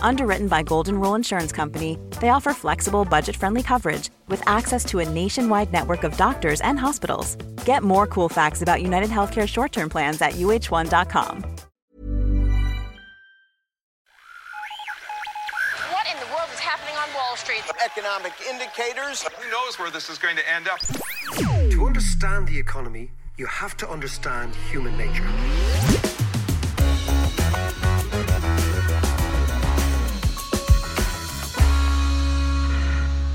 Underwritten by Golden Rule Insurance Company, they offer flexible, budget friendly coverage with access to a nationwide network of doctors and hospitals. Get more cool facts about United Healthcare short term plans at uh1.com. What in the world is happening on Wall Street? Economic indicators. Who knows where this is going to end up? To understand the economy, you have to understand human nature.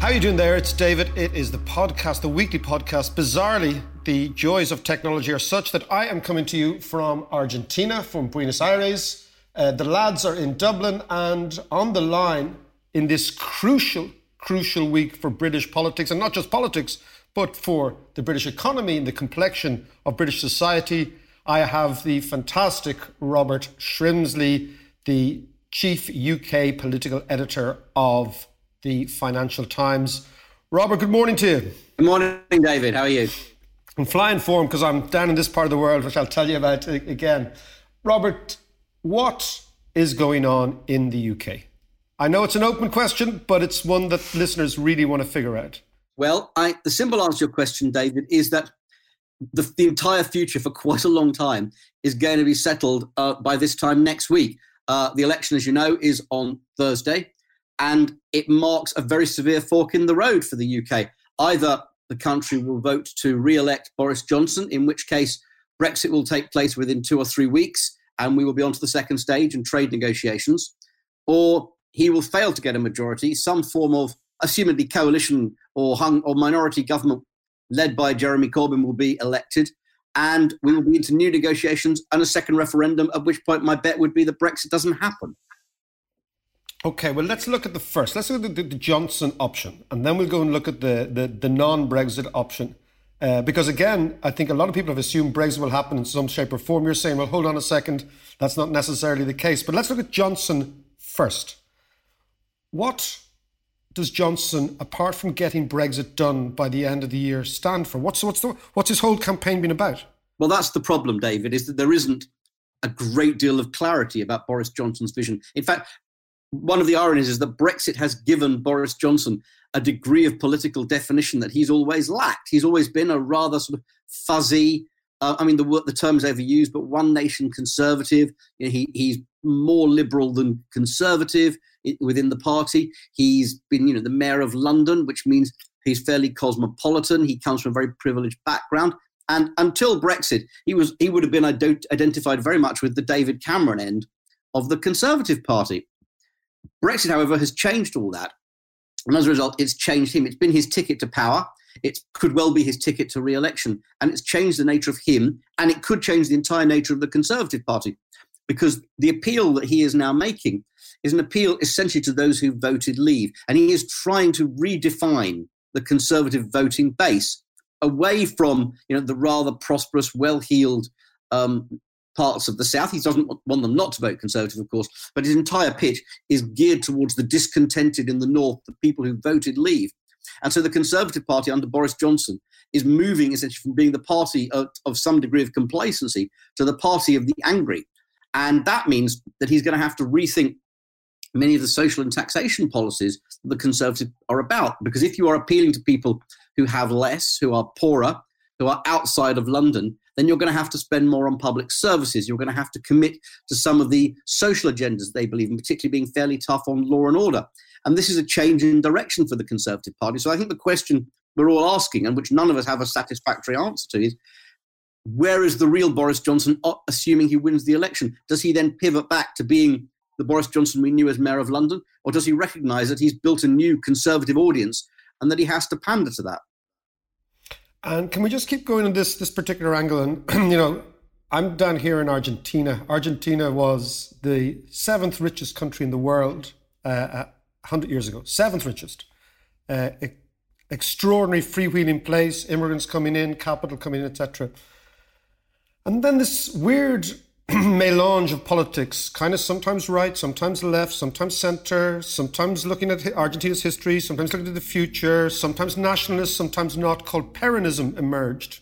How are you doing there? It's David. It is the podcast, the weekly podcast. Bizarrely, the joys of technology are such that I am coming to you from Argentina, from Buenos Aires. Uh, the lads are in Dublin and on the line in this crucial, crucial week for British politics, and not just politics, but for the British economy and the complexion of British society. I have the fantastic Robert Shrimsley, the chief UK political editor of the Financial Times. Robert, good morning to you. Good morning, David. How are you? I'm flying form because I'm down in this part of the world, which I'll tell you about again. Robert, what is going on in the UK? I know it's an open question, but it's one that listeners really want to figure out. Well, I, the simple answer to your question, David, is that the, the entire future for quite a long time is going to be settled uh, by this time next week. Uh, the election, as you know, is on Thursday and it marks a very severe fork in the road for the UK. Either the country will vote to re elect Boris Johnson, in which case Brexit will take place within two or three weeks, and we will be on to the second stage and trade negotiations, or he will fail to get a majority, some form of assumedly coalition or hung or minority government led by Jeremy Corbyn will be elected, and we will be into new negotiations and a second referendum, at which point my bet would be that Brexit doesn't happen. Okay, well, let's look at the first. Let's look at the, the Johnson option, and then we'll go and look at the, the, the non Brexit option. Uh, because again, I think a lot of people have assumed Brexit will happen in some shape or form. You're saying, well, hold on a second, that's not necessarily the case. But let's look at Johnson first. What does Johnson, apart from getting Brexit done by the end of the year, stand for? What's, what's, the, what's his whole campaign been about? Well, that's the problem, David, is that there isn't a great deal of clarity about Boris Johnson's vision. In fact, one of the ironies is that Brexit has given Boris Johnson a degree of political definition that he's always lacked. He's always been a rather sort of fuzzy, uh, I mean, the, the term is overused, but one nation conservative. You know, he, he's more liberal than conservative within the party. He's been, you know, the mayor of London, which means he's fairly cosmopolitan. He comes from a very privileged background. And until Brexit, he was he would have been identified very much with the David Cameron end of the Conservative Party. Brexit, however, has changed all that. And as a result, it's changed him. It's been his ticket to power. It could well be his ticket to re election. And it's changed the nature of him. And it could change the entire nature of the Conservative Party. Because the appeal that he is now making is an appeal essentially to those who voted leave. And he is trying to redefine the Conservative voting base away from you know, the rather prosperous, well heeled um, parts of the South. He doesn't want them not to vote Conservative, of course, but his entire pitch is geared towards the discontented in the North, the people who voted leave. And so the Conservative Party under Boris Johnson is moving essentially from being the party of, of some degree of complacency to the party of the angry. And that means that he's going to have to rethink many of the social and taxation policies that the Conservatives are about. Because if you are appealing to people who have less, who are poorer, who are outside of London, then you're going to have to spend more on public services. You're going to have to commit to some of the social agendas they believe in, particularly being fairly tough on law and order. And this is a change in direction for the Conservative Party. So I think the question we're all asking, and which none of us have a satisfactory answer to, is where is the real Boris Johnson, assuming he wins the election? Does he then pivot back to being the Boris Johnson we knew as Mayor of London? Or does he recognise that he's built a new conservative audience and that he has to pander to that? And can we just keep going on this this particular angle? And you know, I'm down here in Argentina. Argentina was the seventh richest country in the world uh, 100 years ago, seventh richest. Uh, extraordinary freewheeling place, immigrants coming in, capital coming in, etc. And then this weird melange of politics, kind of sometimes right, sometimes left, sometimes center, sometimes looking at Argentina's history, sometimes looking at the future, sometimes nationalist, sometimes not, called Peronism emerged.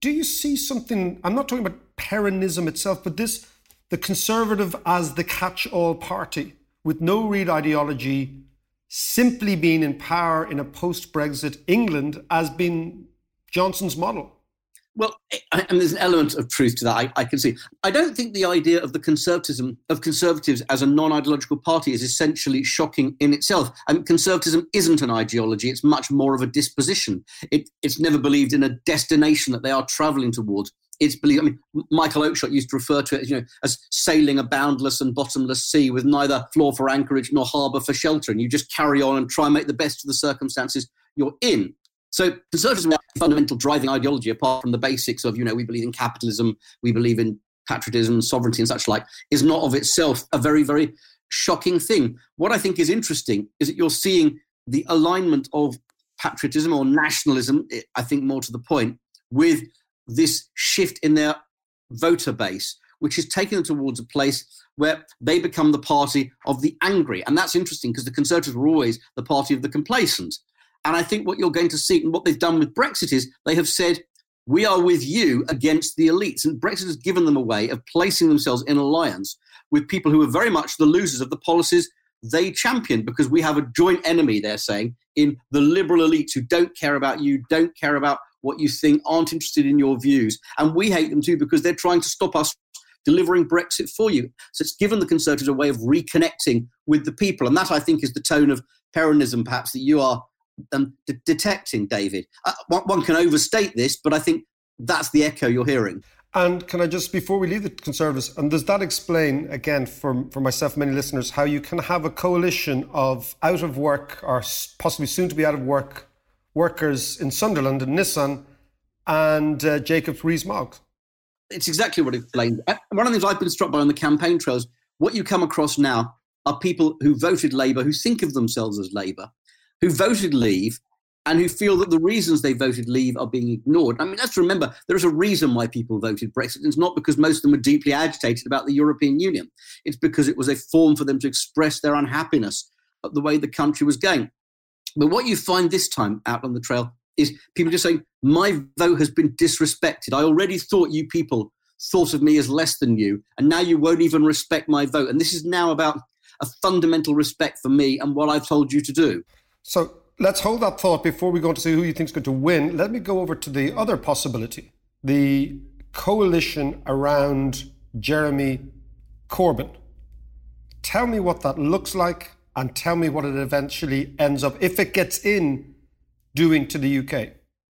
Do you see something? I'm not talking about Peronism itself, but this the conservative as the catch all party with no real ideology, simply being in power in a post Brexit England as being Johnson's model. Well, eh, and there's an element of truth to that. I, I, can see. I don't think the idea of the conservatism of conservatives as a non-ideological party is essentially shocking in itself. I mean, conservatism isn't an ideology; it's much more of a disposition. It, it's never believed in a destination that they are travelling towards. It's believed. I mean, Michael Oakeshott used to refer to it, you know, as sailing a boundless and bottomless sea with neither floor for anchorage nor harbour for shelter, and you just carry on and try and make the best of the circumstances you're in. So conservatism is a fundamental driving ideology, apart from the basics of, you know, we believe in capitalism, we believe in patriotism, sovereignty, and such like, is not of itself a very, very shocking thing. What I think is interesting is that you're seeing the alignment of patriotism or nationalism, I think more to the point, with this shift in their voter base, which is taking them towards a place where they become the party of the angry. And that's interesting because the Conservatives were always the party of the complacent. And I think what you're going to see, and what they've done with Brexit is they have said, we are with you against the elites. And Brexit has given them a way of placing themselves in alliance with people who are very much the losers of the policies they champion because we have a joint enemy, they're saying, in the liberal elites who don't care about you, don't care about what you think, aren't interested in your views. And we hate them too because they're trying to stop us delivering Brexit for you. So it's given the Conservatives a way of reconnecting with the people. And that, I think, is the tone of Peronism, perhaps, that you are um, d- detecting, David. Uh, one, one can overstate this, but I think that's the echo you're hearing. And can I just, before we leave the Conservatives, and does that explain, again, for, for myself, many listeners, how you can have a coalition of out of work or possibly soon to be out of work workers in Sunderland and Nissan and uh, Jacob Rees-Mogg? It's exactly what it explains. Uh, one of the things I've been struck by on the campaign trails, what you come across now are people who voted Labour, who think of themselves as Labour, who voted Leave, and who feel that the reasons they voted Leave are being ignored. I mean, let's remember there is a reason why people voted Brexit. It's not because most of them were deeply agitated about the European Union. It's because it was a form for them to express their unhappiness at the way the country was going. But what you find this time out on the trail is people just saying, My vote has been disrespected. I already thought you people thought of me as less than you, and now you won't even respect my vote. And this is now about a fundamental respect for me and what I've told you to do. So let's hold that thought before we go on to see who you think is going to win. Let me go over to the other possibility the coalition around Jeremy Corbyn. Tell me what that looks like and tell me what it eventually ends up, if it gets in, doing to the UK.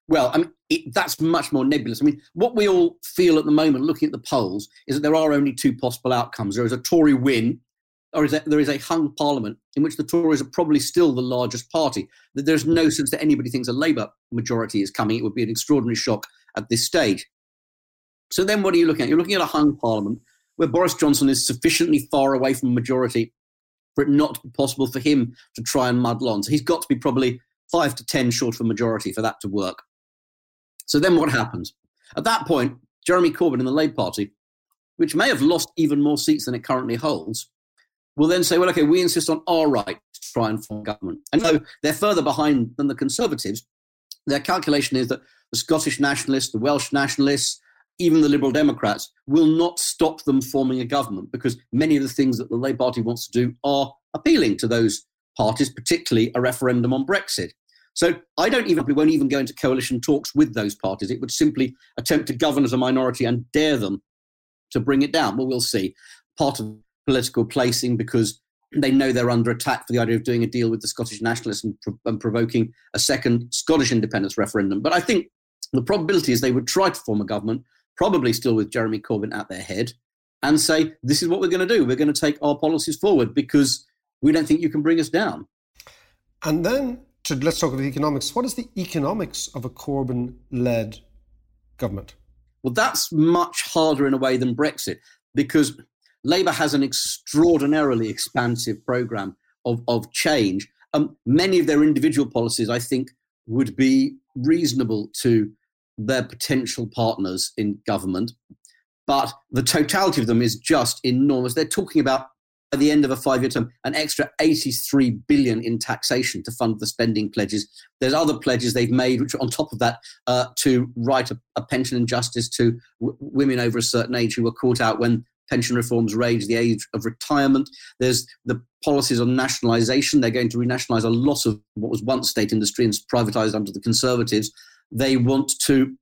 Well, I mean, it, that's much more nebulous. I mean, what we all feel at the moment, looking at the polls, is that there are only two possible outcomes. There is a Tory win, or is there, there is a hung parliament in which the Tories are probably still the largest party. There's no sense that anybody thinks a Labour majority is coming. It would be an extraordinary shock at this stage. So then what are you looking at? You're looking at a hung parliament where Boris Johnson is sufficiently far away from a majority for it not to be possible for him to try and muddle on. So he's got to be probably five to 10 short of a majority for that to work. So then what happens? At that point, Jeremy Corbyn and the Labour Party, which may have lost even more seats than it currently holds, will then say, well, okay, we insist on our right to try and form government. And so they're further behind than the Conservatives. Their calculation is that the Scottish nationalists, the Welsh nationalists, even the Liberal Democrats will not stop them forming a government because many of the things that the Labour Party wants to do are appealing to those parties, particularly a referendum on Brexit. So I don't even, won't even go into coalition talks with those parties. It would simply attempt to govern as a minority and dare them to bring it down. Well, we'll see. Part of political placing because they know they're under attack for the idea of doing a deal with the Scottish nationalists and, and provoking a second Scottish independence referendum. But I think The probability is they would try to form a government, probably still with Jeremy Corbyn at their head, and say, This is what we're going to do. We're going to take our policies forward because we don't think you can bring us down. And then to, let's talk about the economics. What is the economics of a Corbyn led government? Well, that's much harder in a way than Brexit because Labour has an extraordinarily expansive programme of, of change. Um, many of their individual policies, I think, would be reasonable to their potential partners in government. But the totality of them is just enormous. They're talking about at the end of a five-year term, an extra 83 billion in taxation to fund the spending pledges. There's other pledges they've made, which on top of that, uh, to write a, a, pension injustice to w- women over a certain age who were caught out when pension reforms raised the age of retirement. There's the policies on nationalisation. They're going to renationalise a lot of what was once state industry and privatised under the Conservatives. They want to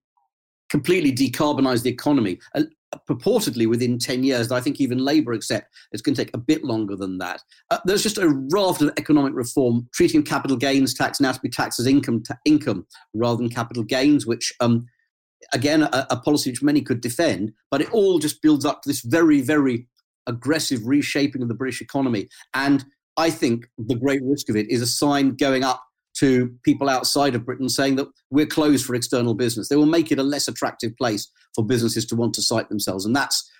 completely decarbonise the economy purportedly within 10 years. I think even Labour accept it's going to take a bit longer than that. Uh, there's just a raft of economic reform, treating capital gains tax now to be taxed as income, ta- income rather than capital gains, which, um, again, a, a, policy which many could defend, but it all just builds up to this very, very aggressive reshaping of the British economy. And I think the great risk of it is a sign going up to people outside of Britain saying that we're closed for external business. They will make it a less attractive place for businesses to want to site themselves. And that's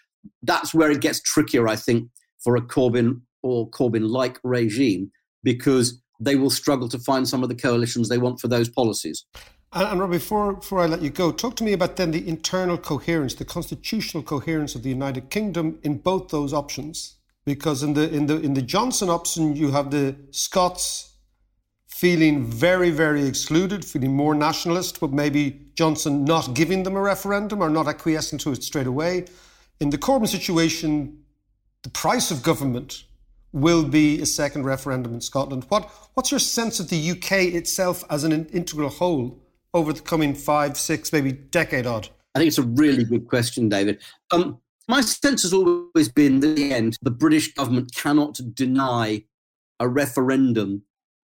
that's where it gets trickier, I think, for a Corbyn or Corbyn-like regime, because they will struggle to find some of the coalitions they want for those policies. And, and Rob, before, before I let you go, talk to me about then the internal coherence, the constitutional coherence of the United Kingdom in both those options. Because in the in the in the Johnson option, you have the Scots feeling very, very excluded, feeling more nationalist, but maybe Johnson not giving them a referendum or not acquiescing to it straight away. In the Corbyn situation, the price of government will be a second referendum in Scotland. What, what's your sense of the UK itself as an integral whole over the coming five, six, maybe decade odd? I think it's a really good question, David. Um, my sense has always been that the end, the British government cannot deny a referendum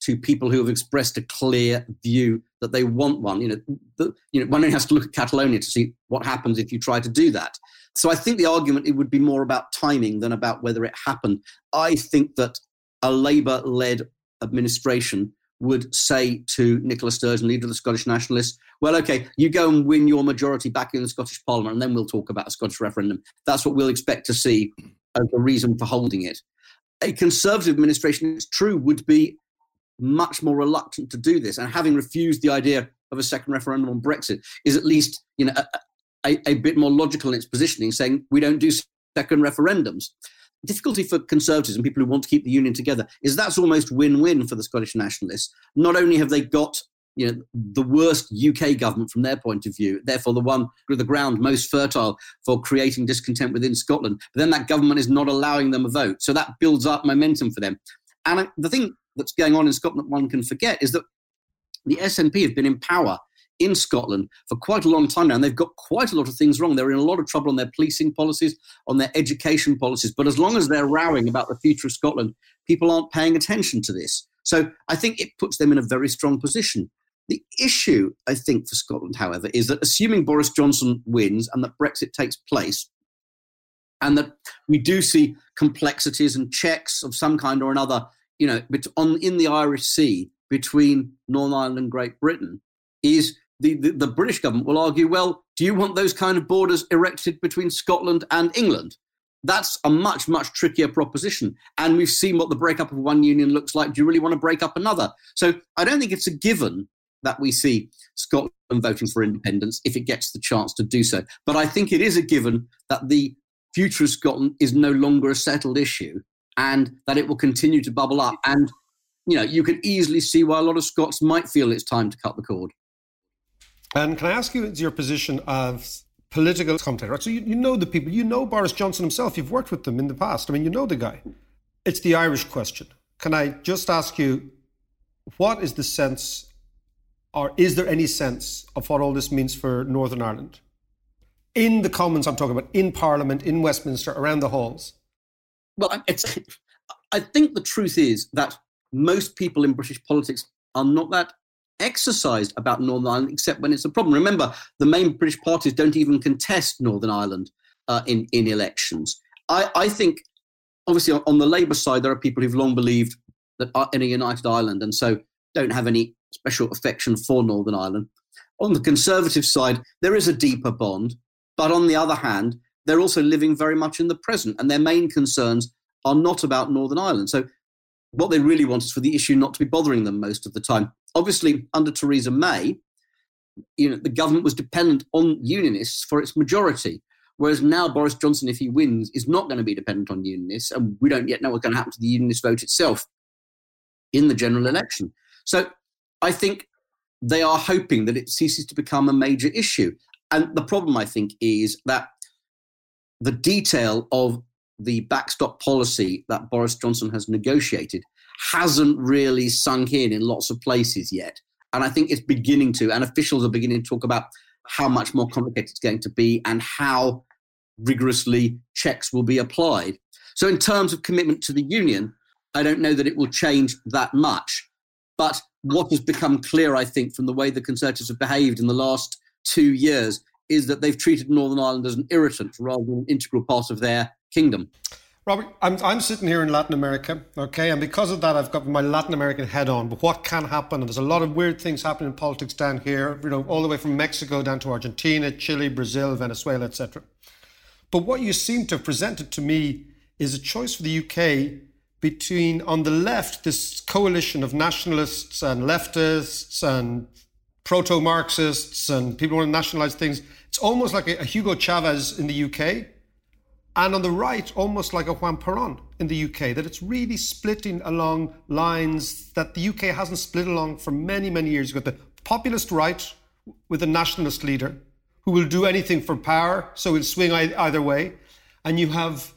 to people who have expressed a clear view that they want one. You know, the, you know, one only has to look at Catalonia to see what happens if you try to do that. So I think the argument it would be more about timing than about whether it happened. I think that a Labour-led administration would say to Nicola Sturgeon, leader of the Scottish Nationalists, well, okay, you go and win your majority back in the Scottish Parliament, and then we'll talk about a Scottish referendum. That's what we'll expect to see as the reason for holding it. A Conservative administration, it's true, would be much more reluctant to do this. And having refused the idea of a second referendum on Brexit is at least you know a, a, a bit more logical in its positioning, saying we don't do second referendums. Difficulty for Conservatives and people who want to keep the union together is that's almost win-win for the Scottish nationalists. Not only have they got you know the worst UK government from their point of view, therefore the one the ground most fertile for creating discontent within Scotland. But then that government is not allowing them a vote, so that builds up momentum for them. And the thing that's going on in Scotland one can forget is that the SNP have been in power in Scotland for quite a long time now, and they've got quite a lot of things wrong. They're in a lot of trouble on their policing policies, on their education policies. But as long as they're rowing about the future of Scotland, people aren't paying attention to this. So I think it puts them in a very strong position. The issue, I think, for Scotland, however, is that assuming Boris Johnson wins and that Brexit takes place, and that we do see complexities and checks of some kind or another you know, on in the Irish Sea between Northern Ireland and Great Britain, is the, the, the British government will argue, well, do you want those kind of borders erected between Scotland and England? That's a much, much trickier proposition. And we've seen what the breakup of one union looks like. Do you really want to break up another? So I don't think it's a given that we see Scotland voting for independence if it gets the chance to do so. But I think it is a given that the future of Scotland is no longer a settled issue and that it will continue to bubble up. And, you know, you can easily see why a lot of Scots might feel it's time to cut the cord. And can I ask you it's your position of political commentator? So you, you know the people, you know Boris Johnson himself, you've worked with them in the past. I mean, you know the guy. It's the Irish question. Can I just ask you, what is the sense, or is there any sense of what all this means for Northern Ireland? In the Commons, I'm talking about, in Parliament, in Westminster, around the halls well, I think the truth is that most people in British politics are not that exercised about Northern Ireland except when it's a problem. Remember, the main British parties don't even contest Northern Ireland uh, in, in elections. I, I think, obviously, on, on the Labour side, there are people who've long believed that in a united Ireland and so don't have any special affection for Northern Ireland. On the Conservative side, there is a deeper bond, but on the other hand, they're also living very much in the present, and their main concerns are not about Northern Ireland. So, what they really want is for the issue not to be bothering them most of the time. Obviously, under Theresa May, you know, the government was dependent on unionists for its majority. Whereas now Boris Johnson, if he wins, is not going to be dependent on unionists, and we don't yet know what's going to happen to the unionist vote itself in the general election. So I think they are hoping that it ceases to become a major issue. And the problem, I think, is that the detail of the backstop policy that Boris Johnson has negotiated hasn't really sunk in in lots of places yet. And I think it's beginning to, and officials are beginning to talk about how much more complicated it's going to be and how rigorously checks will be applied. So, in terms of commitment to the union, I don't know that it will change that much. But what has become clear, I think, from the way the Conservatives have behaved in the last two years is that they've treated Northern Ireland as an irritant rather than an integral part of their kingdom. Robert, I'm, I'm sitting here in Latin America, okay, and because of that, I've got my Latin American head on. But what can happen? And there's a lot of weird things happening in politics down here, you know, all the way from Mexico down to Argentina, Chile, Brazil, Venezuela, etc. But what you seem to have presented to me is a choice for the UK between, on the left, this coalition of nationalists and leftists and proto Marxists and people who want to nationalize things. It's almost like a, a, Hugo Chavez in the UK. And on the right, almost like a Juan Perón in the UK, that it's really splitting along lines that the UK hasn't split along for many, many years. You've got the populist right with a nationalist leader who will do anything for power, so he'll swing either way. And you have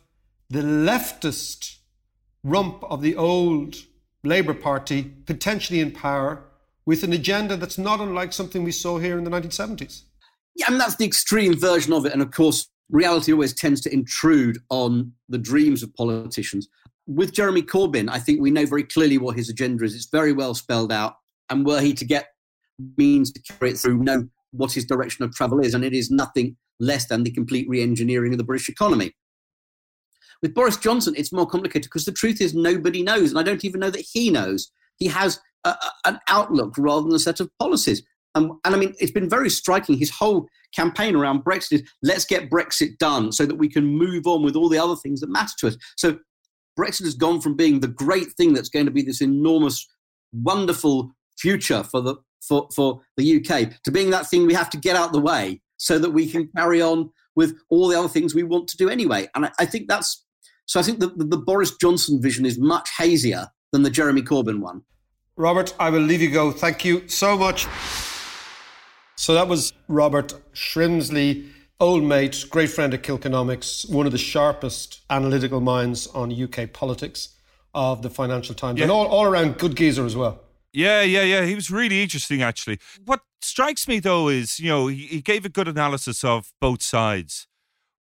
the leftist rump of the old Labour Party potentially in power with an agenda that's not unlike something we saw here in the 1970s. Yeah, and that's the extreme version of it. And of course, reality always tends to intrude on the dreams of politicians. With Jeremy Corbyn, I think we know very clearly what his agenda is. It's very well spelled out. And were he to get means to carry it through, know what his direction of travel is. And it is nothing less than the complete re engineering of the British economy. With Boris Johnson, it's more complicated because the truth is nobody knows. And I don't even know that he knows. He has a, a, an outlook rather than a set of policies. Um, and I mean, it's been very striking. His whole campaign around Brexit is let's get Brexit done so that we can move on with all the other things that matter to us. So Brexit has gone from being the great thing that's going to be this enormous, wonderful future for the for, for the UK to being that thing we have to get out the way so that we can carry on with all the other things we want to do anyway. And I, I think that's so. I think the, the, the Boris Johnson vision is much hazier than the Jeremy Corbyn one. Robert, I will leave you go. Thank you so much. So that was Robert Shrimsley, old mate, great friend of Kilkenomics, one of the sharpest analytical minds on UK politics of the Financial Times, yeah. and all, all around good geezer as well. Yeah, yeah, yeah. He was really interesting, actually. What strikes me, though, is, you know, he, he gave a good analysis of both sides,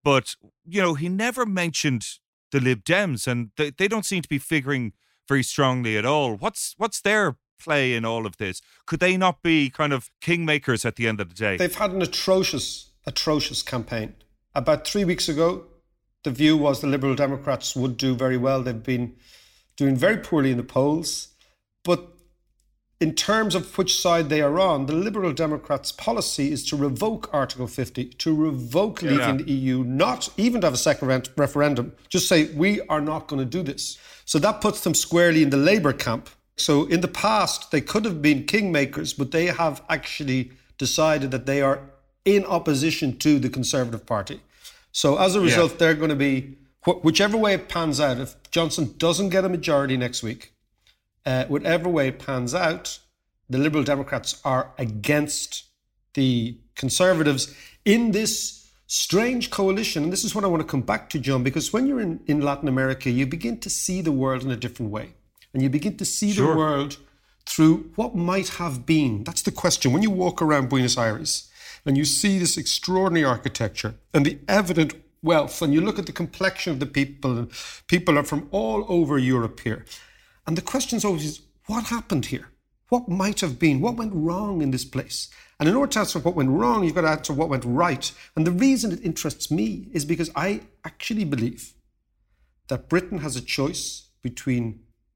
but, you know, he never mentioned the Lib Dems, and they, they don't seem to be figuring very strongly at all. What's what's their play in all of this? Could they not be kind of kingmakers at the end of the day? They've had an atrocious, atrocious campaign. About three weeks ago, the view was the Liberal Democrats would do very well. They've been doing very poorly in the polls. But in terms of which side they are on, the Liberal Democrats' policy is to revoke Article 50, to revoke leaving the EU, not even to have a second referendum, just say, we are not going to do this. So that puts them squarely in the Labour camp. So in the past, they could have been kingmakers, but they have actually decided that they are in opposition to the Conservative Party. So as a result, yeah. they're going to be, whichever way it pans out, if Johnson doesn't get a majority next week, uh, whatever way it pans out, the Liberal Democrats are against the Conservatives in this strange coalition. And this is what I want to come back to, John, because when you're in, in Latin America, you begin to see the world in a different way. And you begin to see sure. the world through what might have been. That's the question. When you walk around Buenos Aires and you see this extraordinary architecture and the evident wealth, and you look at the complexion of the people, and people are from all over Europe here. And the question is always, what happened here? What might have been? What went wrong in this place? And in order to answer what went wrong, you've got to answer what went right. And the reason it interests me is because I actually believe that Britain has a choice between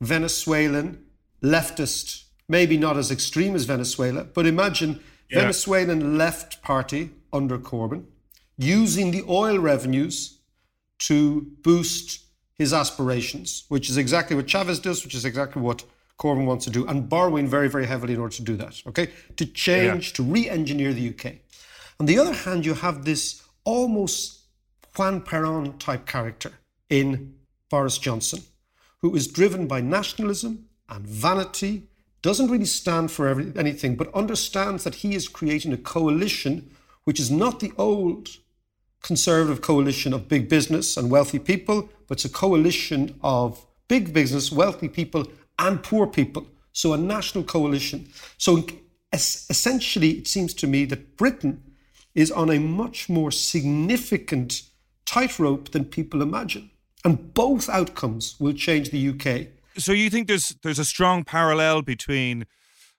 Venezuelan leftist, maybe not as extreme as Venezuela, but imagine Yeah. Venezuelan left party under Corbyn using the oil revenues to boost his aspirations, which is exactly what Chavez does, which is exactly what Corbyn wants to do, and borrowing very, very heavily in order to do that. Okay, to change, to re-engineer the UK. On the other hand, you have this almost Juan Perón type character in Boris Johnson, who is driven by nationalism and vanity, doesn't really stand for every, anything, but understands that he is creating a coalition which is not the old conservative coalition of big business and wealthy people, but it's a coalition of big business, wealthy people, and poor people. So a national coalition. So es- essentially, it seems to me that Britain is on a much more significant tightrope than people imagine. And both outcomes will change the UK. So you think there's there's a strong parallel between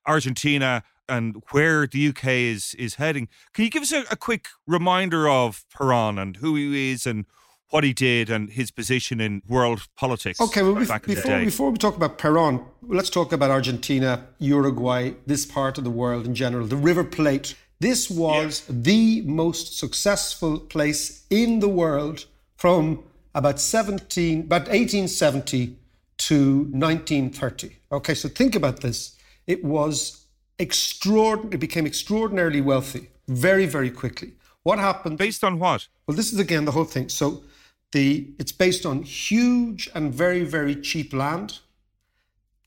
Argentina and where the UK is is heading? Can you give us a, a quick reminder of Perón and who he is and what he did and his position in world politics Okay, well, bef- back in the before, before we talk about Perón, let's talk about Argentina, Uruguay, this part of the world in general, the River Plate. This was the most successful place in the world from about 17, about 1870 to 1930. Okay, so think about this. It was extraordinary, it became extraordinarily wealthy very, very quickly. What happened? Based on what? Well, this is again the whole thing. So the it's based on huge and very, very cheap land,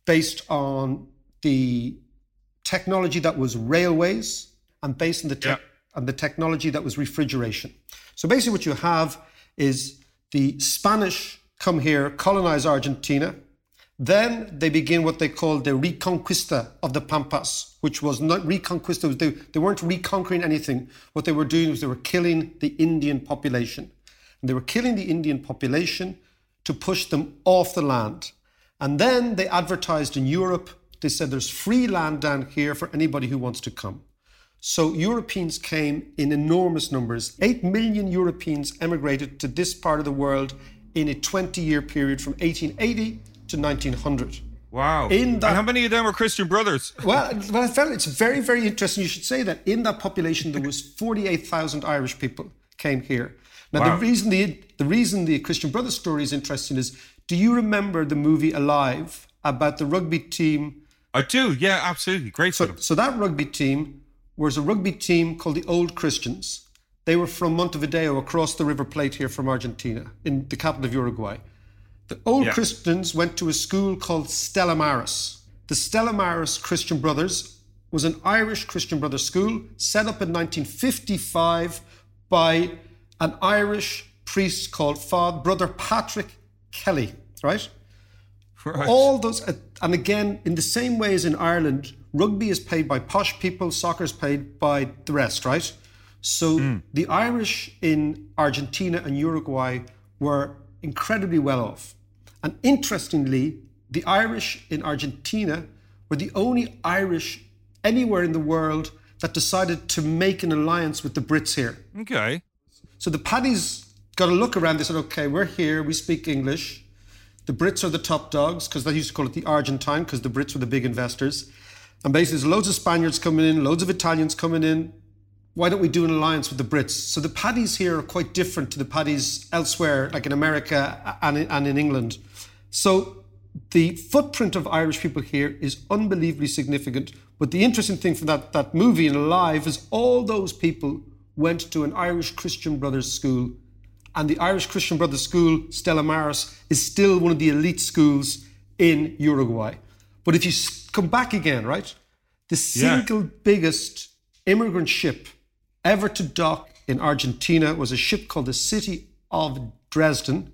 based on the technology that was railways, and based on the tech on the technology that was refrigeration. So basically, what you have is the Spanish come here, colonize Argentina. Then they begin what they call the reconquista of the Pampas, which was not reconquista. They, they weren't reconquering anything. What they were doing was they were killing the Indian population. And they were killing the Indian population to push them off the land. And then they advertised in Europe. They said there's free land down here for anybody who wants to come. So Europeans came in enormous numbers. Eight million Europeans emigrated to this part of the world in a 20 year period from 1880 to 1900. Wow. In that- and how many of them were Christian brothers? Well, well, I felt it's very, very interesting. You should say that in that population there was 48,000 Irish people came here. Now, Wow. the reason the the reason the Christian Brothers story is interesting is, do you remember the movie Alive about the rugby team? I do. Yeah, absolutely. Great So, so that rugby team was a rugby team called the Old Christians. They were from Montevideo across the River Plate here from Argentina, in the capital of Uruguay. The old Yeah. Christians went to a school called Stella Maris. The Stella Maris Christian Brothers was an Irish Christian Brothers school set up in 1955 by an Irish priest called Father Brother Patrick Kelly, right? Right. All those, and again, in the same way as in Ireland, rugby is paid by posh people, soccer is paid by the rest, right? So hmm. the Irish in Argentina and Uruguay were incredibly well off. And interestingly, the Irish in Argentina were the only Irish anywhere in the world that decided to make an alliance with the Brits here. Okay. So the Paddies got a look around. They said, okay, we're here, we speak English. The Brits are the top dogs because they used to call it the Argentine because the Brits were the big investors. And basically, there's loads of Spaniards coming in, loads of Italians coming in. Why don't we do an alliance with the Brits? So the Paddies here are quite different to the Paddies elsewhere, like in America and in, and in England. So the footprint of Irish people here is unbelievably significant. But the interesting thing from that, that movie and Alive is all those people went to an Irish Christian Brothers school. And the Irish Christian Brothers School, Stella Maris, is still one of the elite schools in Uruguay. But if you come back again, right? The Yeah. single biggest immigrant ship ever to dock in Argentina was a ship called the City of Dresden,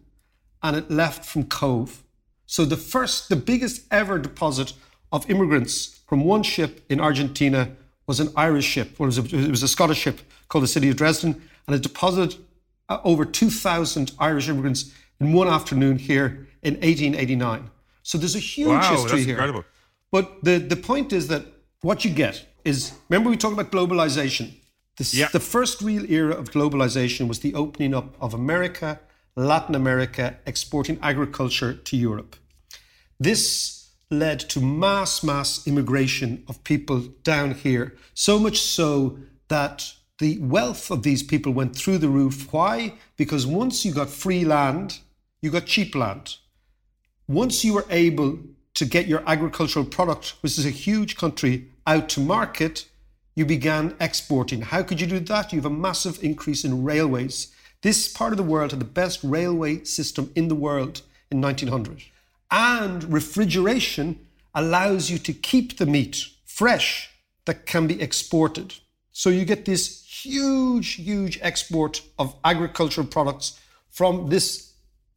and it left from Cobh. So the first, the biggest ever deposit of immigrants from one ship in Argentina was an Irish ship. Well, it, was a, it was a Scottish ship called the City of Dresden, and it deposited uh, over 2,000 Irish immigrants in one afternoon here in 1889. So there's a huge Wow, history that's here. incredible. But the, the point is that what you get is remember we talked about globalization. This, Yeah. The first real era of globalization was the opening up of America, Latin America, exporting agriculture to Europe. This led to mass, mass immigration of people down here. So much so that the wealth of these people went through the roof. Why? Because once you got free land, you got cheap land once you were able to get your agricultural product, which is a huge country, out to market, you began exporting. How could you do that? You have a massive increase in railways. This part of the world had the best railway system in the world in 1900. And refrigeration allows you to keep the meat fresh that can be exported. So you get this huge, huge export of agricultural products from this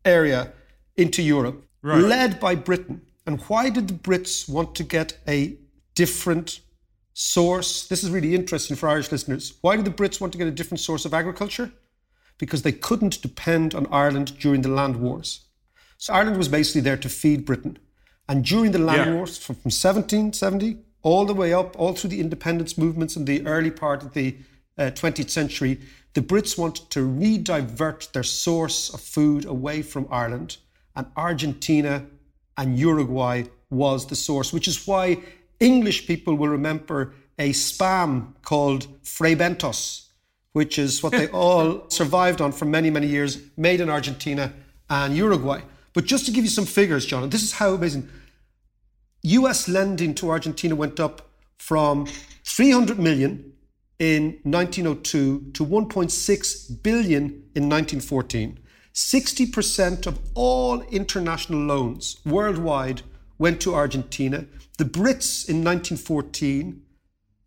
area into Europe, Right. led by Britain. And why did the Brits want to get a different source? This is really interesting for Irish listeners. Why did the Brits want to get a different source of agriculture? Because they couldn't depend on Ireland during the land wars. So Ireland was basically there to feed Britain. And during the land Yeah. wars from, from 1770 all the way up, all through the independence movements in the early part of the uh, 20th century, the Brits wanted to re-divert their source of food away from Ireland. And Argentina and Uruguay was the source, which is why English people will remember a spam called Fray Bentos, which is what they all survived on for many, many years, made in Argentina and Uruguay. But just to give you some figures, John, and this is how amazing. US lending to Argentina went up from 300 million in 1902 to 1.6 billion in 1914. 60% of all international loans worldwide went to Argentina. The Brits in 1914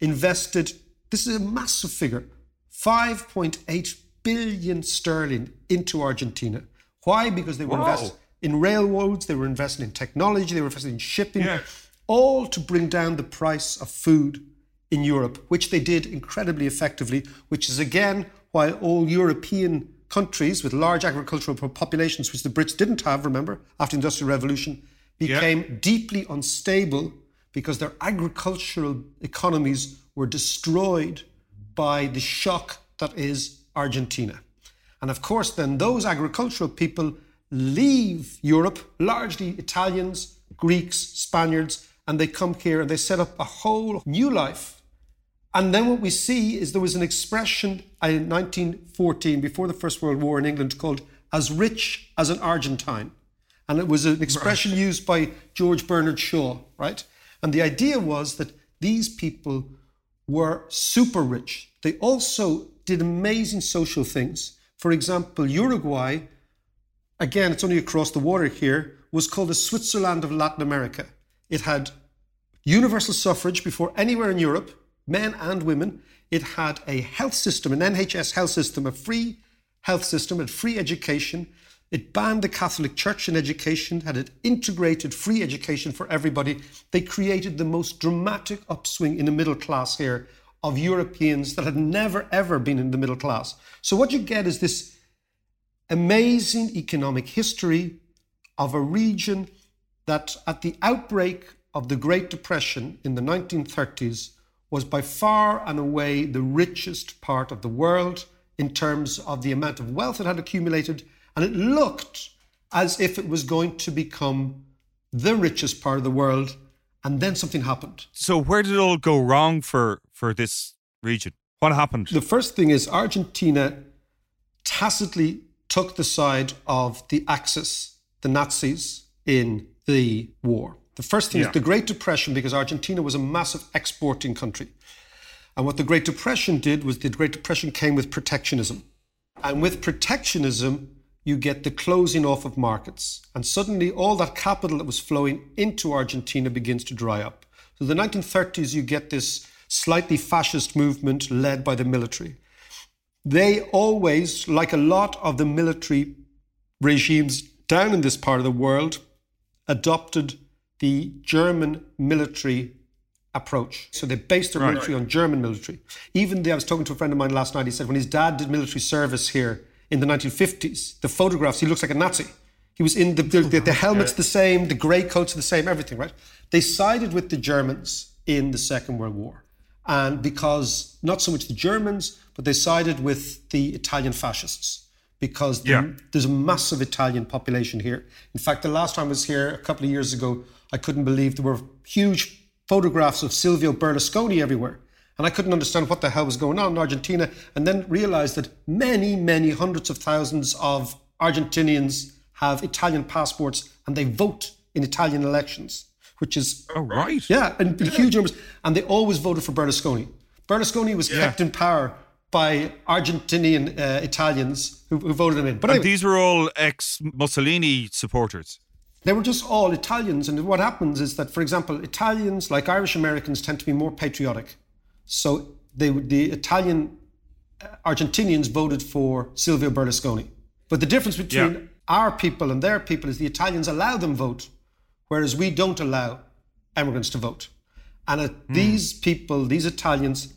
invested, this is a massive figure, 5.8 billion sterling into Argentina. Why? Because they were Wow. investing in railroads, they were investing in technology, they were investing in shipping, Yeah. all to bring down the price of food in Europe, which they did incredibly effectively, which is again why all European countries with large agricultural populations, which the Brits didn't have, remember, after the Industrial Revolution, became deeply unstable because their agricultural economies were destroyed by the shock that is Argentina. And of course, then those agricultural people leave Europe, largely Italians, Greeks, Spaniards, and they come here and they set up a whole new life. And then what we see is there was an expression in 1914, before the First World War in England, called as rich as an Argentine. And it was an expression used by George Bernard Shaw, right? And the idea was that these people were super rich. They also did amazing social things. For example, Uruguay, again, it's only across the water here, was called the Switzerland of Latin America. It had universal suffrage before anywhere in Europe, men and women. It had a health system, an NHS health system, a free health system, and free education. It banned the Catholic Church in education, had an integrated free education for everybody. They created the most dramatic upswing in the middle class here of Europeans that had never, ever been in the middle class. So, what you get is this amazing economic history of a region that, at the outbreak of the Great Depression in the 1930s, was by far and away the richest part of the world in terms of the amount of wealth it had accumulated and it looked as if it was going to become the richest part of the world. And then something happened. So where did it all go wrong for for this region? What happened? The first thing is Argentina tacitly took the side of the Axis, the Nazis, in the war. The first thing yeah. is the Great Depression, because Argentina was a massive exporting country. And what the Great Depression did was the Great Depression came with protectionism. And with protectionism, you get the closing off of markets. And suddenly, all that capital that was flowing into Argentina begins to dry up. So, the 1930s, you get this slightly fascist movement led by the military. They always, like a lot of the military regimes down in this part of the world, adopted the German military approach. So they based their right. military on German military. Even the, I was talking to a friend of mine last night, he said when his dad did military service here, in the 1950s. The photographs, he looks like a Nazi. He was in the, the, the helmet's the same, the grey coats are the same, everything, right? They sided with the Germans in the Second World War. And because not so much the Germans, but they sided with the Italian fascists because the, yeah. there's a massive Italian population here. In fact, the last time I was here a couple of years ago, I couldn't believe there were huge photographs of Silvio Berlusconi everywhere. And I couldn't understand what the hell was going on in Argentina, and then realized that many, many hundreds of thousands of Argentinians have Italian passports and they vote in Italian elections, which is. Oh, right. Yeah, and yeah. huge numbers. And they always voted for Berlusconi. Berlusconi was yeah. kept in power by Argentinian uh, Italians who, who, voted him in. But anyway, these were all ex Mussolini supporters. They were just all Italians. And what happens is that, for example, Italians, like Irish Americans, tend to be more patriotic. So they, the Italian uh, Argentinians voted for Silvio Berlusconi. But the difference between yeah. our people and their people is the Italians allow them vote, whereas we don't allow immigrants to vote. And uh, mm. these people, these Italians,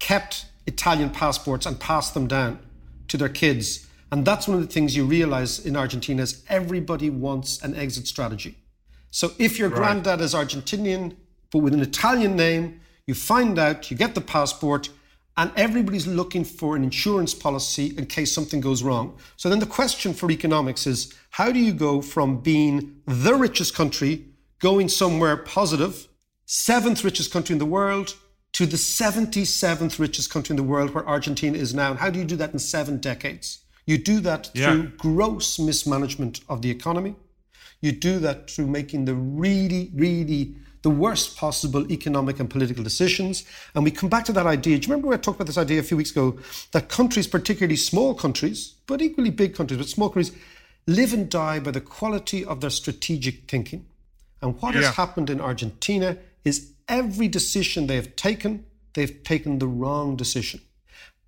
kept Italian passports and passed them down to their kids. And that's one of the things you realize in Argentina is everybody wants an exit strategy. So if your right. granddad is Argentinian, but with an Italian name, you find out, you get the passport, and everybody's looking for an insurance policy in case something goes wrong. So then the question for economics is how do you go from being the richest country, going somewhere positive, seventh richest country in the world, to the 77th richest country in the world where Argentina is now? And how do you do that in seven decades? You do that yeah. through gross mismanagement of the economy. You do that through making the really, really the worst possible economic and political decisions. And we come back to that idea. Do you remember we talked about this idea a few weeks ago that countries, particularly small countries, but equally big countries, but small countries, live and die by the quality of their strategic thinking. And what yeah. has happened in Argentina is every decision they have taken, they've taken the wrong decision.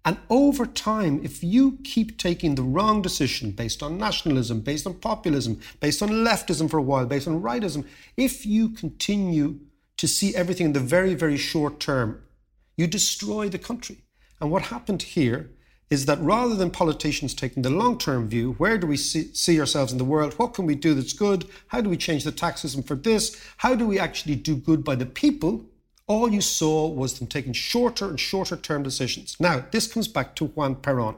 And over time, if you keep taking the wrong decision based on nationalism, based on populism, based on leftism for a while, based on rightism, if you continue to see everything in the very, very short term, you destroy the country. And what happened here is that rather than politicians taking the long term view, where do we see, see, ourselves in the world? What can we do that's good? How do we change the tax system for this? How do we actually do good by the people? All you saw was them taking shorter and shorter term decisions. Now, this comes back to Juan Perón.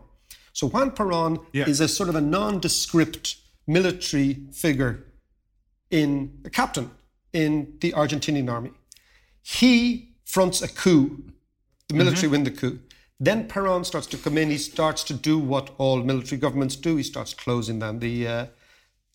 So, Juan Perón yeah. is a sort of a nondescript military figure in a captain in the Argentinian army. He fronts a coup, the military mm-hmm. win the coup. Then Perón starts to come in. He starts to do what all military governments do. He starts closing down the uh,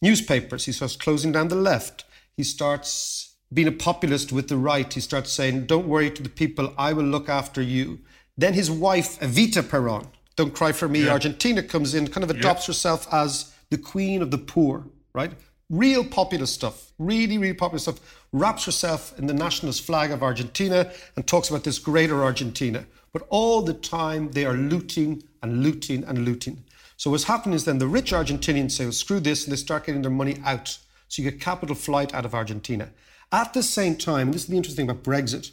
newspapers. He starts closing down the left. He starts being a populist with the right, he starts saying, Don't worry to the people, I will look after you. Then his wife, Evita Peron, Don't Cry for Me, Yeah. Argentina comes in, kind of adopts herself as the queen of the poor, right? Real populist stuff, really, really popular stuff. Wraps herself in the nationalist flag of Argentina and talks about this greater Argentina. But all the time they are looting and looting and looting. So what's happening is then the rich Argentinians say, well, screw this, and they start getting their money out. So you get capital flight out of Argentina. At the same time, and this is the interesting thing about Brexit,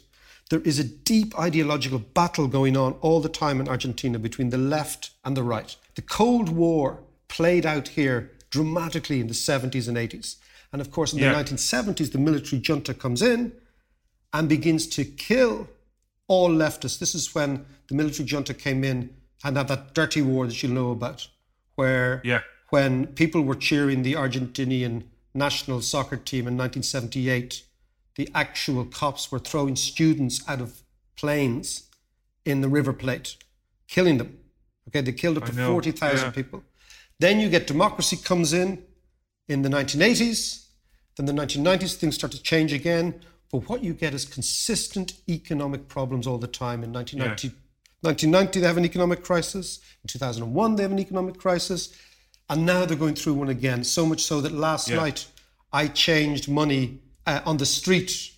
there is a deep ideological battle going on all the time in Argentina between the left and the right. The Cold War played out here dramatically in the 70s and 80s. And of course, in Yeah. the 1970s, the military junta comes in and begins to kill all leftists. This is when the military junta came in and had that dirty war that you'll know about, where Yeah. when people were cheering the Argentinian national soccer team in 1978, the actual cops were throwing students out of planes in the River Plate, killing them. Okay, they killed up to know, 40,000 yeah. people. Then you get democracy comes in in the 1980s. Then the 1990s, things start to change again. But what you get is consistent economic problems all the time. In 1990, 1990 they have an economic crisis. In 2001, they have an economic crisis. And now they're going through one again. So much so that last Yeah. night I changed money uh, on the street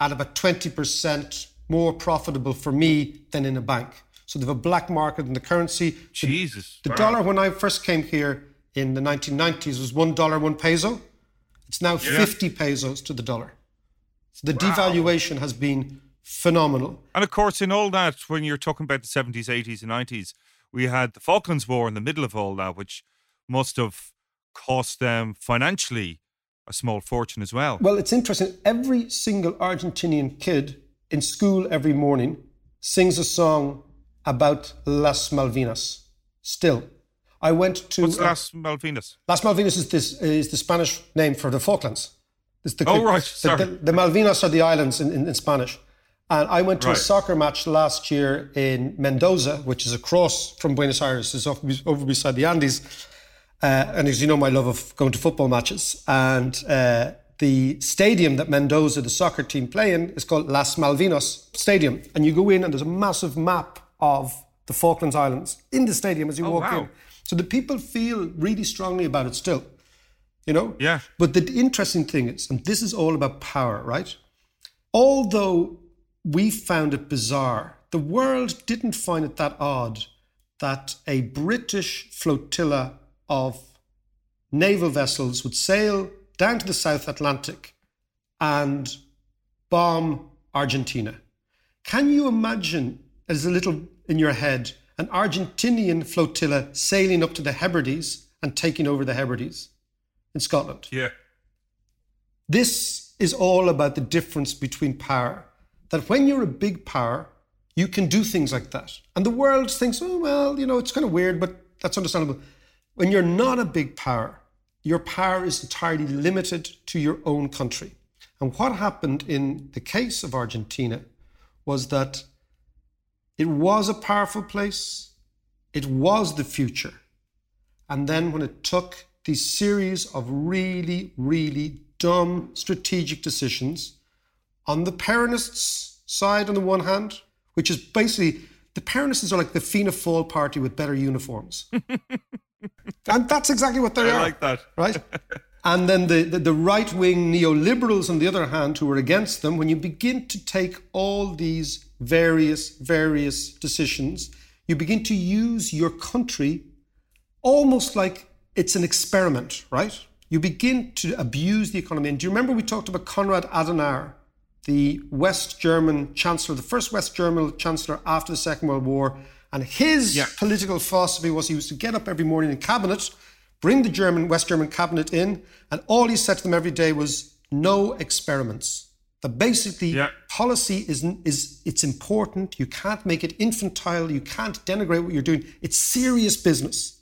at about 20% more profitable for me than in a bank. So they have a black market in the currency. The- Jesus. the Wow. dollar, when I first came here in the 1990s, was one dollar, one peso. It's now 50 pesos to the dollar. So the devaluation has been phenomenal. And of course, in all that, when you're talking about the 70s, 80s, and 90s, we had the Falklands War in the middle of all that, which must have cost them financially a small fortune as well. Well, it's interesting. Every single Argentinian kid in school every morning sings a song about Las Malvinas. Still, I went to What's uh, Las Malvinas? Las Malvinas is this is the Spanish name for the Falklands. It's the, Oh, right, sorry. The, the Malvinas are the islands in, in, in Spanish. And I went to a soccer match last year in Mendoza, which is across from Buenos Aires, it's off, over beside the Andes. Uh, and as you know, my love of going to football matches. And uh, the stadium that Mendoza, the soccer team, play in is called Las Malvinas Stadium. And you go in, and there's a massive map of the Falklands Islands in the stadium as you Oh, walk wow. in. So the people feel really strongly about it still, you know? Yeah. But the interesting thing is, and this is all about power, right? Although we found it bizarre, the world didn't find it that odd that a British flotilla of naval vessels would sail down to the South Atlantic and bomb Argentina. Can you imagine, as a little in your head, an Argentinian flotilla sailing up to the Hebrides and taking over the Hebrides in Scotland? Yeah. This is all about the difference between power. That when you're a big power, you can do things like that. And the world thinks, oh, well, you know, it's kind of weird, but that's understandable. When you're not a big power, your power is entirely limited to your own country. And what happened in the case of Argentina was that it was a powerful place, it was the future. And then when it took these series of really, really dumb strategic decisions on the Peronists' side, on the one hand, which is basically the Peronists are like the Fianna Fáil party with better uniforms. and that's exactly what they I are. like that. Right? And then the, the, the right wing neoliberals, on the other hand, who were against them, when you begin to take all these various, various decisions, you begin to use your country almost like it's an experiment, right? You begin to abuse the economy. And do you remember we talked about Konrad Adenauer, the West German chancellor, the first West German chancellor after the Second World War? And his Yeah. political philosophy was he was to get up every morning in cabinet, bring the German West German cabinet in, and all he said to them every day was no experiments. That basically Yeah. policy is is it's important. You can't make it infantile. You can't denigrate what you're doing. It's serious business.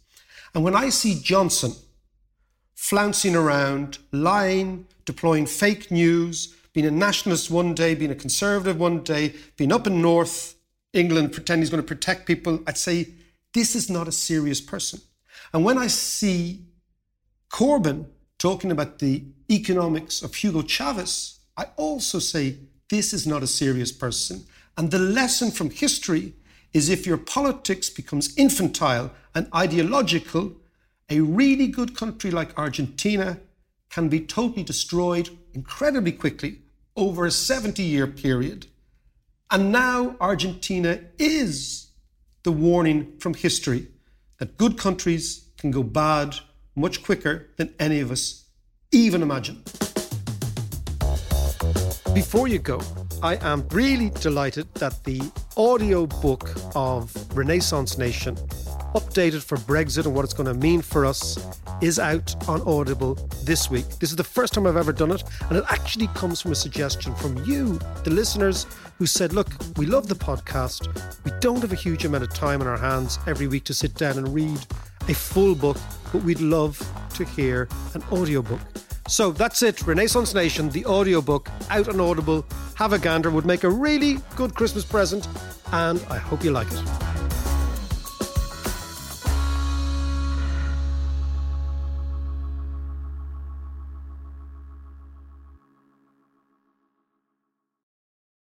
And when I see Johnson flouncing around, lying, deploying fake news, being a nationalist one day, being a conservative one day, being up in North England, pretending he's going to protect people, I'd say this is not a serious person. And when I see Corbyn talking about the economics of Hugo Chavez, I also say this is not a serious person. And the lesson from history is if your politics becomes infantile and ideological, a really good country like Argentina can be totally destroyed incredibly quickly over a 70 year period. And now Argentina is the warning from history that good countries can go bad much quicker than any of us even imagine. Before you go, I am really delighted that the audio book of Renaissance Nation, updated for Brexit and what it's going to mean for us, is out on Audible this week. This is the first time I've ever done it, and it actually comes from a suggestion from you, the listeners, who said, Look, we love the podcast. We don't have a huge amount of time on our hands every week to sit down and read a full book, but we'd love to hear an audiobook. So that's it. Renaissance Nation, the audiobook, out on Audible. Have a gander, would make a really good Christmas present, and I hope you like it.